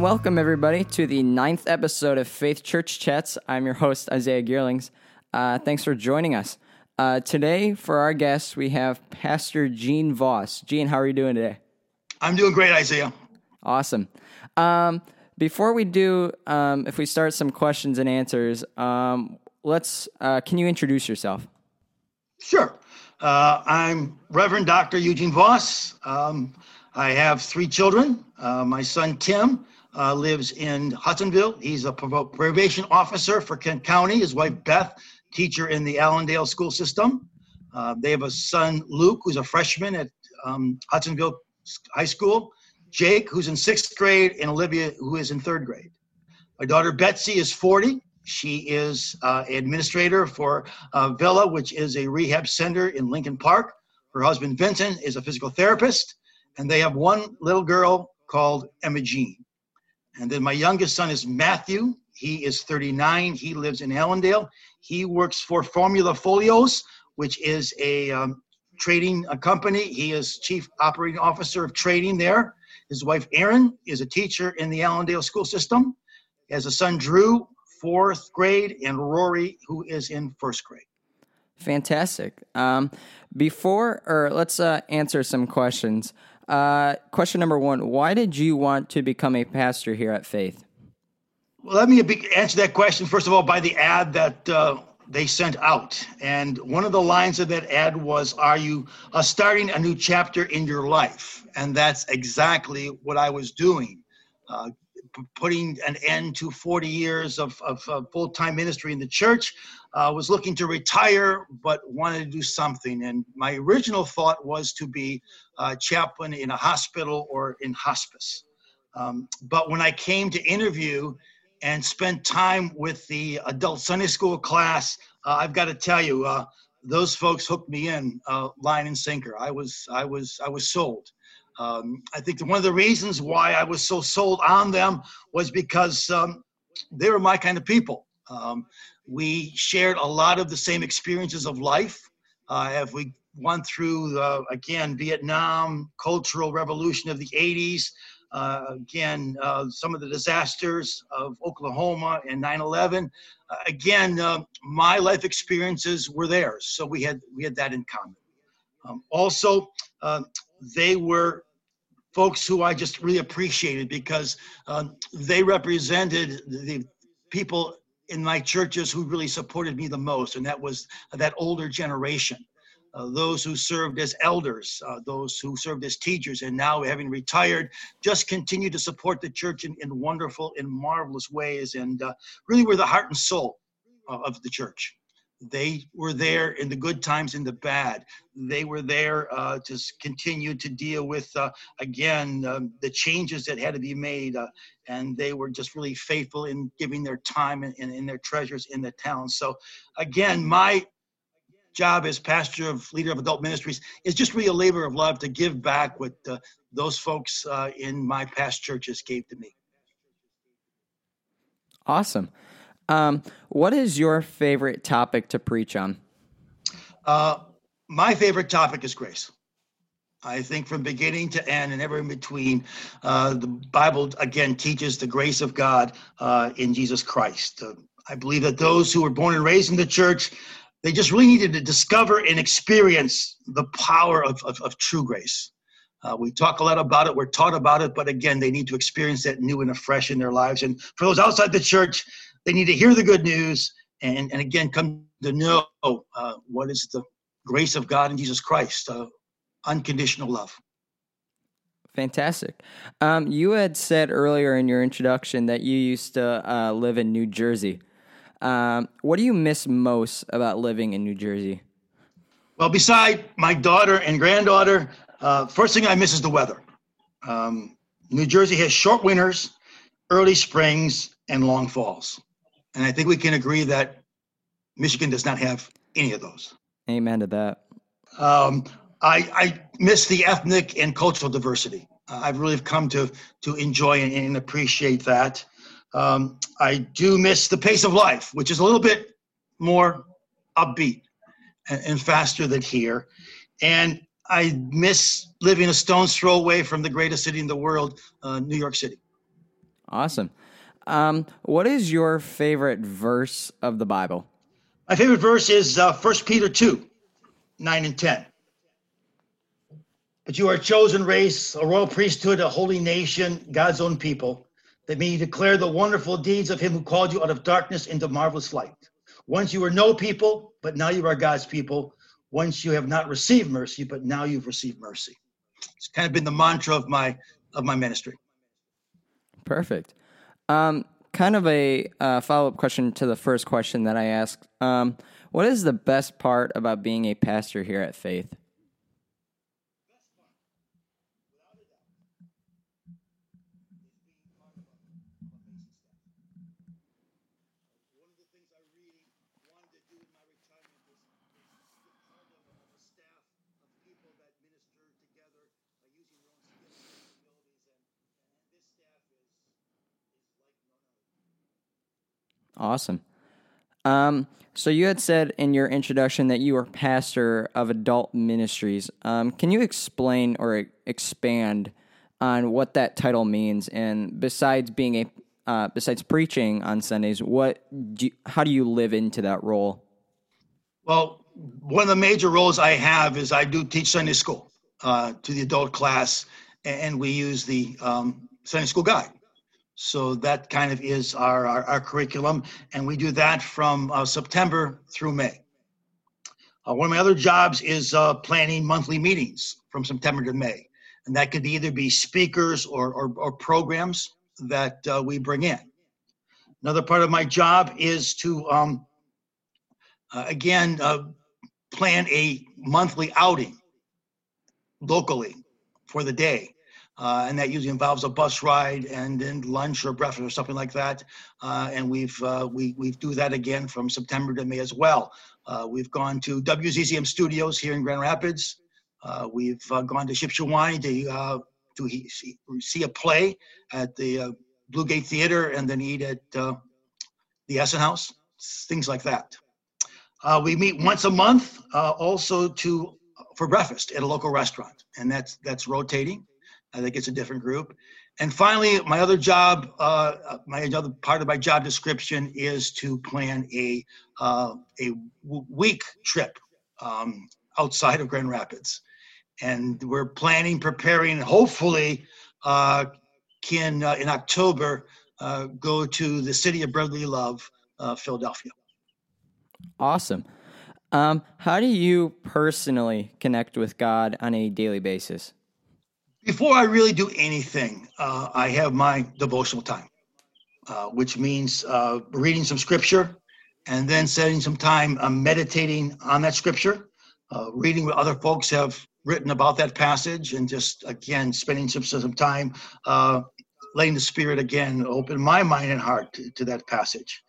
And welcome, everybody, to the ninth episode of Faith Church Chats. I'm your host, Isaiah Geerlings. Uh, thanks for joining us. Uh, today, for our guests, we have Pastor Gene Voss. Gene, how are you doing today? I'm doing great, Isaiah. Awesome. Um, before we do, um, if we start some questions and answers, um, let's. Uh, can you introduce yourself? Sure. Uh, I'm Reverend Dr. Eugene Voss. Um, I have three children. Uh, my son Tim uh, lives in Hudsonville. He's a probation officer for Kent County. His wife Beth, teacher in the Allendale school system. Uh, they have a son Luke, who's a freshman at um, Hudsonville High School. Jake, who's in sixth grade, and Olivia, who is in third grade. My daughter Betsy is 40. She is uh, administrator for uh, Villa, which is a rehab center in Lincoln Park. Her husband Vincent is a physical therapist, and they have one little girl called Emma Jean. And then my youngest son is Matthew. He is 39. He lives in Allendale. He works for Formula Folios, which is a um, trading a company. He is chief operating officer of trading there. His wife Erin is a teacher in the Allendale school system. He has a son Drew, fourth grade, and Rory, who is in first grade. Fantastic. Um, before, or let's uh, answer some questions. Uh, question number one Why did you want to become a pastor here at Faith? Well, let me answer that question, first of all, by the ad that uh, they sent out. And one of the lines of that ad was, Are you uh, starting a new chapter in your life? And that's exactly what I was doing. Putting an end to 40 years of, of, of full-time ministry in the church uh, was looking to retire but wanted to do something. And my original thought was to be a chaplain in a hospital or in hospice. Um, but when i came to interview and spent time with the adult sunday school class uh, i've got to tell you uh, those folks hooked me in line and sinker. I was i was i was sold um, I think one of the reasons why I was so sold on them was because um, they were my kind of people. Um, we shared a lot of the same experiences of life. Uh, if we went through, again, Vietnam, cultural revolution of the 80s, uh, again, uh, some of the disasters of Oklahoma and 9/11. Uh, again, uh, my life experiences were theirs, so we had we had that in common. Um, also, uh, they were folks who I just really appreciated because um, they represented the people in my churches who really supported me the most, and that was that older generation. Uh, those who served as elders, uh, those who served as teachers, and now having retired, just continue to support the church in, in wonderful and marvelous ways, and uh, really were the heart and soul uh, of the church. They were there in the good times and the bad. They were there uh, to continue to deal with, uh, again, um, the changes that had to be made. Uh, and they were just really faithful in giving their time and, and, and their treasures in the town. So, again, my job as pastor of leader of adult ministries is just really a labor of love to give back what uh, those folks uh, in my past churches gave to me. Awesome. Um, what is your favorite topic to preach on? Uh, my favorite topic is grace. I think from beginning to end and ever in between, uh, the Bible again teaches the grace of God uh, in Jesus Christ. Uh, I believe that those who were born and raised in the church, they just really needed to discover and experience the power of, of, of true grace. Uh, we talk a lot about it, we're taught about it, but again, they need to experience that new and afresh in their lives. And for those outside the church, they need to hear the good news and, and again come to know uh, what is the grace of God in Jesus Christ, uh, unconditional love. Fantastic. Um, you had said earlier in your introduction that you used to uh, live in New Jersey. Um, what do you miss most about living in New Jersey? Well, beside my daughter and granddaughter, uh, first thing I miss is the weather. Um, New Jersey has short winters, early springs, and long falls. And I think we can agree that Michigan does not have any of those. Amen to that. Um, I, I miss the ethnic and cultural diversity. Uh, I've really come to to enjoy and, and appreciate that. Um, I do miss the pace of life, which is a little bit more upbeat and, and faster than here. And I miss living a stone's throw away from the greatest city in the world, uh, New York City. Awesome. Um, what is your favorite verse of the Bible? My favorite verse is uh, 1 Peter 2, 9 and 10. But you are a chosen race, a royal priesthood, a holy nation, God's own people, that may declare the wonderful deeds of him who called you out of darkness into marvelous light. Once you were no people, but now you are God's people. Once you have not received mercy, but now you've received mercy. It's kind of been the mantra of my of my ministry. Perfect. Um, kind of a uh, follow up question to the first question that I asked. Um, what is the best part about being a pastor here at Faith? Awesome. Um, so you had said in your introduction that you were pastor of adult ministries. Um, can you explain or expand on what that title means? And besides being a uh, besides preaching on Sundays, what do you, how do you live into that role? Well, one of the major roles I have is I do teach Sunday school uh, to the adult class, and we use the um, Sunday school guide. So that kind of is our, our, our curriculum, and we do that from uh, September through May. Uh, one of my other jobs is uh, planning monthly meetings from September to May, and that could either be speakers or, or, or programs that uh, we bring in. Another part of my job is to, um, uh, again, uh, plan a monthly outing locally for the day uh, and that usually involves a bus ride and then lunch or breakfast or something like that. Uh, and we've uh, we we do that again from September to May as well. Uh, we've gone to WZZM Studios here in Grand Rapids. Uh, we've uh, gone to Shipshewana to to see, see a play at the Blue Gate Theater and then eat at the Essenhaus. Things like that. we meet once a month, also to for breakfast at a local restaurant, and that's that's rotating. I think it's a different group. And finally, my other job, uh, my other part of my job description is to plan a uh, a week trip um, outside of Grand Rapids, and we're planning, preparing, hopefully, uh, can uh, in October uh, go to the city of brotherly love, uh, Philadelphia. Awesome. Um, how do you personally connect with God on a daily basis? Before I really do anything, uh, I have my devotional time, uh, which means uh, reading some scripture and then setting some time uh, meditating on that scripture, uh, reading what other folks have written about that passage, and just again spending some, some time uh, letting the Spirit again open my mind and heart to, to that passage.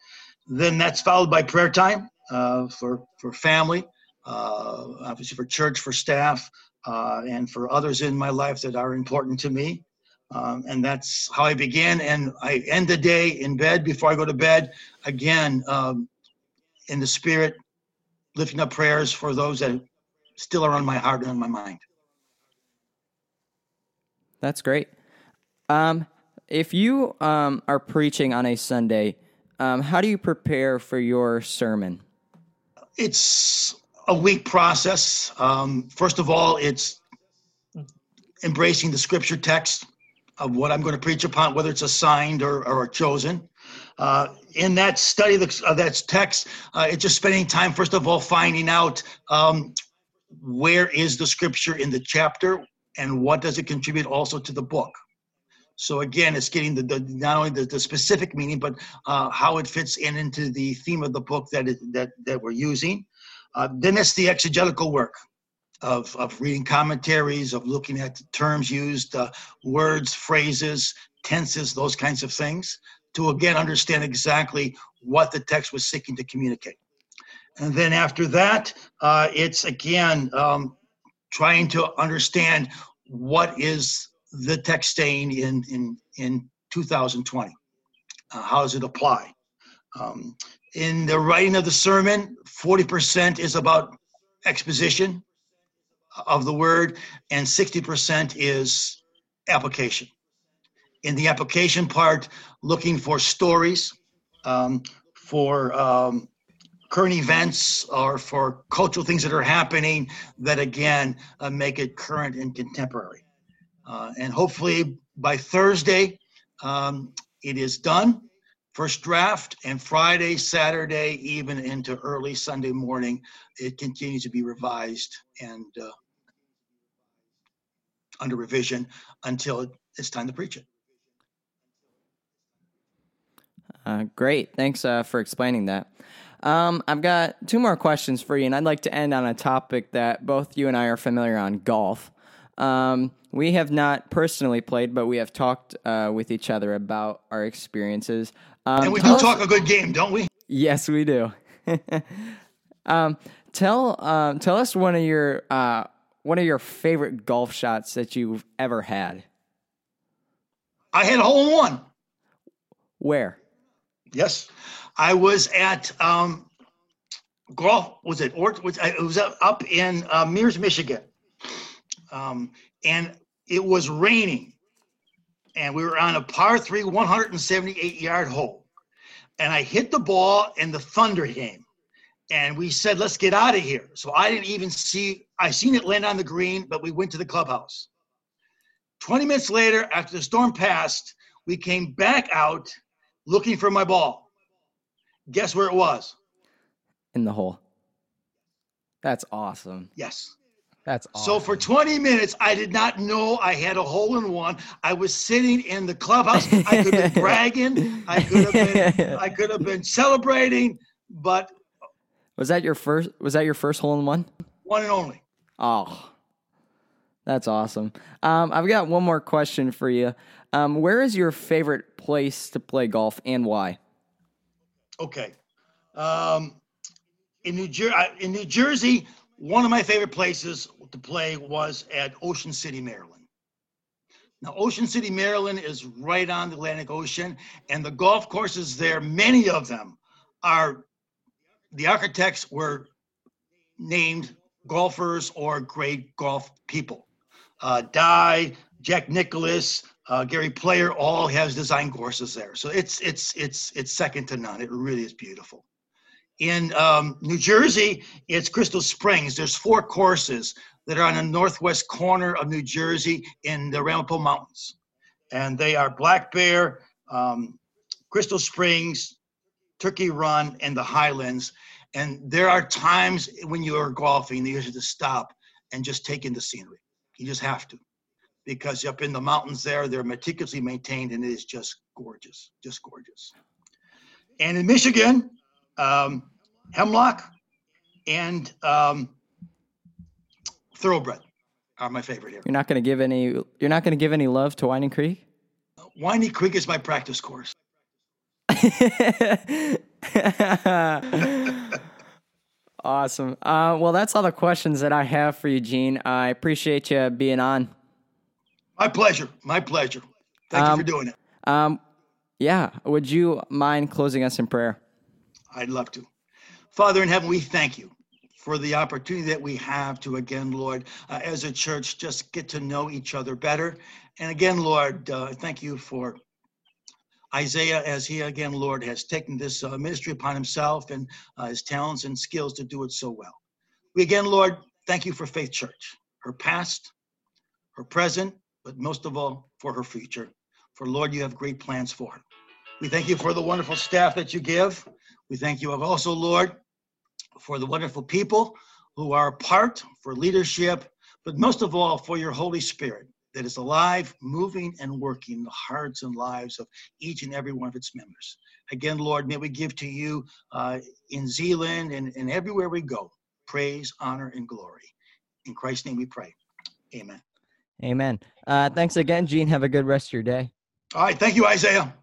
Then that's followed by prayer time for for family, obviously for church, for staff, uh, and for others in my life that are important to me. Um, and that's how I begin. And I end the day in bed before I go to bed, again, um, in the spirit, lifting up prayers for those that still are on my heart and on my mind. That's great. Um, if you um, are preaching on a Sunday, um, how do you prepare for your sermon? It's a week process. Um, first of all, it's embracing the scripture text of what I'm going to preach upon, whether it's assigned or, or chosen. Uh, in that study of that text, uh, it's just spending time, first of all, finding out um, where is the scripture in the chapter and what does it contribute also to the book. So again, it's getting the, the not only the, the, specific meaning, but uh, how it fits in into the theme of the book that it, that that we're using. Uh, then it's the exegetical work of, of reading commentaries, of looking at the terms used, uh, words, phrases, tenses, those kinds of things, to again understand exactly what the text was seeking to communicate. And then after that, uh, it's again um, trying to understand what is the text saying in, in, in 2020. Uh, how does it apply? Um, in the writing of the sermon, 40% is about exposition of the word, and 60% is application. in the application part, looking for stories, um, for um, current events, or for cultural things that are happening that again uh, make it current and contemporary. Uh, and hopefully by Thursday, um, it is done. First draft, and Friday, Saturday, even into early Sunday morning, it continues to be revised and uh, under revision until it's time to preach it. Uh, great. Thanks uh, for explaining that. Um, I've got two more questions for you, and I'd like to end on a topic that both you and I are familiar on golf. Um, we have not personally played, but we have talked uh, with each other about our experiences. Um, and we do us, talk a good game, don't we? Yes, we do. um, tell uh, tell us one of your uh, one of your favorite golf shots that you've ever had. I had a hole in one. Where? Yes, I was at um, golf. Was it or was it was up in uh, Mears, Michigan, um, and it was raining, and we were on a par three, 178 yard hole, and I hit the ball, and the thunder came, and we said, "Let's get out of here." So I didn't even see. I seen it land on the green, but we went to the clubhouse. 20 minutes later, after the storm passed, we came back out looking for my ball. Guess where it was? In the hole. That's awesome. Yes. That's awesome. So for 20 minutes, I did not know I had a hole in one. I was sitting in the clubhouse. I could have been bragging. I could have been. I could have been celebrating. But was that your first? Was that your first hole in one? One and only. Oh, that's awesome. Um, I've got one more question for you. Um, where is your favorite place to play golf and why? Okay. Um, in New Jersey, in New Jersey, one of my favorite places to play was at Ocean City, Maryland. Now, Ocean City, Maryland is right on the Atlantic Ocean, and the golf courses there, many of them are the architects were named golfers or great golf people. Uh, Jack Nicklaus, uh, Gary Player all has design courses there. So it's it's it's it's second to none. It really is beautiful. In um, New Jersey, it's Crystal Springs. There's four courses that are on the northwest corner of New Jersey in the Ramapo Mountains, and they are Black Bear, um, Crystal Springs, Turkey Run, and the Highlands. And there are times when you are golfing you have to stop and just take in the scenery. You just have to because up in the mountains there, they're meticulously maintained and it is just gorgeous, just gorgeous. And in Michigan, um, Hemlock and um, Thoroughbred are my favorite here. You're not going to give any. You're not going to give any love to Winding Creek. Winding Creek is my practice course. awesome. Uh, well, that's all the questions that I have for you, Gene. I appreciate you being on. My pleasure. My pleasure. Thank um, you for doing it. Um, yeah. Would you mind closing us in prayer? I'd love to. Father in heaven, we thank you for the opportunity that we have to, again, Lord, uh, as a church, just get to know each other better. And again, Lord, uh, thank you for Isaiah, as he, again, Lord, has taken this uh, ministry upon himself and uh, his talents and skills to do it so well. We, again, Lord, thank you for Faith Church, her past, her present, but most of all for her future. For Lord, you have great plans for her. We thank you for the wonderful staff that you give. We thank you also, Lord, for the wonderful people who are a part, for leadership, but most of all for your Holy Spirit that is alive, moving, and working in the hearts and lives of each and every one of its members. Again, Lord, may we give to you uh, in Zeeland and, and everywhere we go praise, honor, and glory. In Christ's name we pray. Amen. Amen. Uh, thanks again, Gene. Have a good rest of your day. All right. Thank you, Isaiah.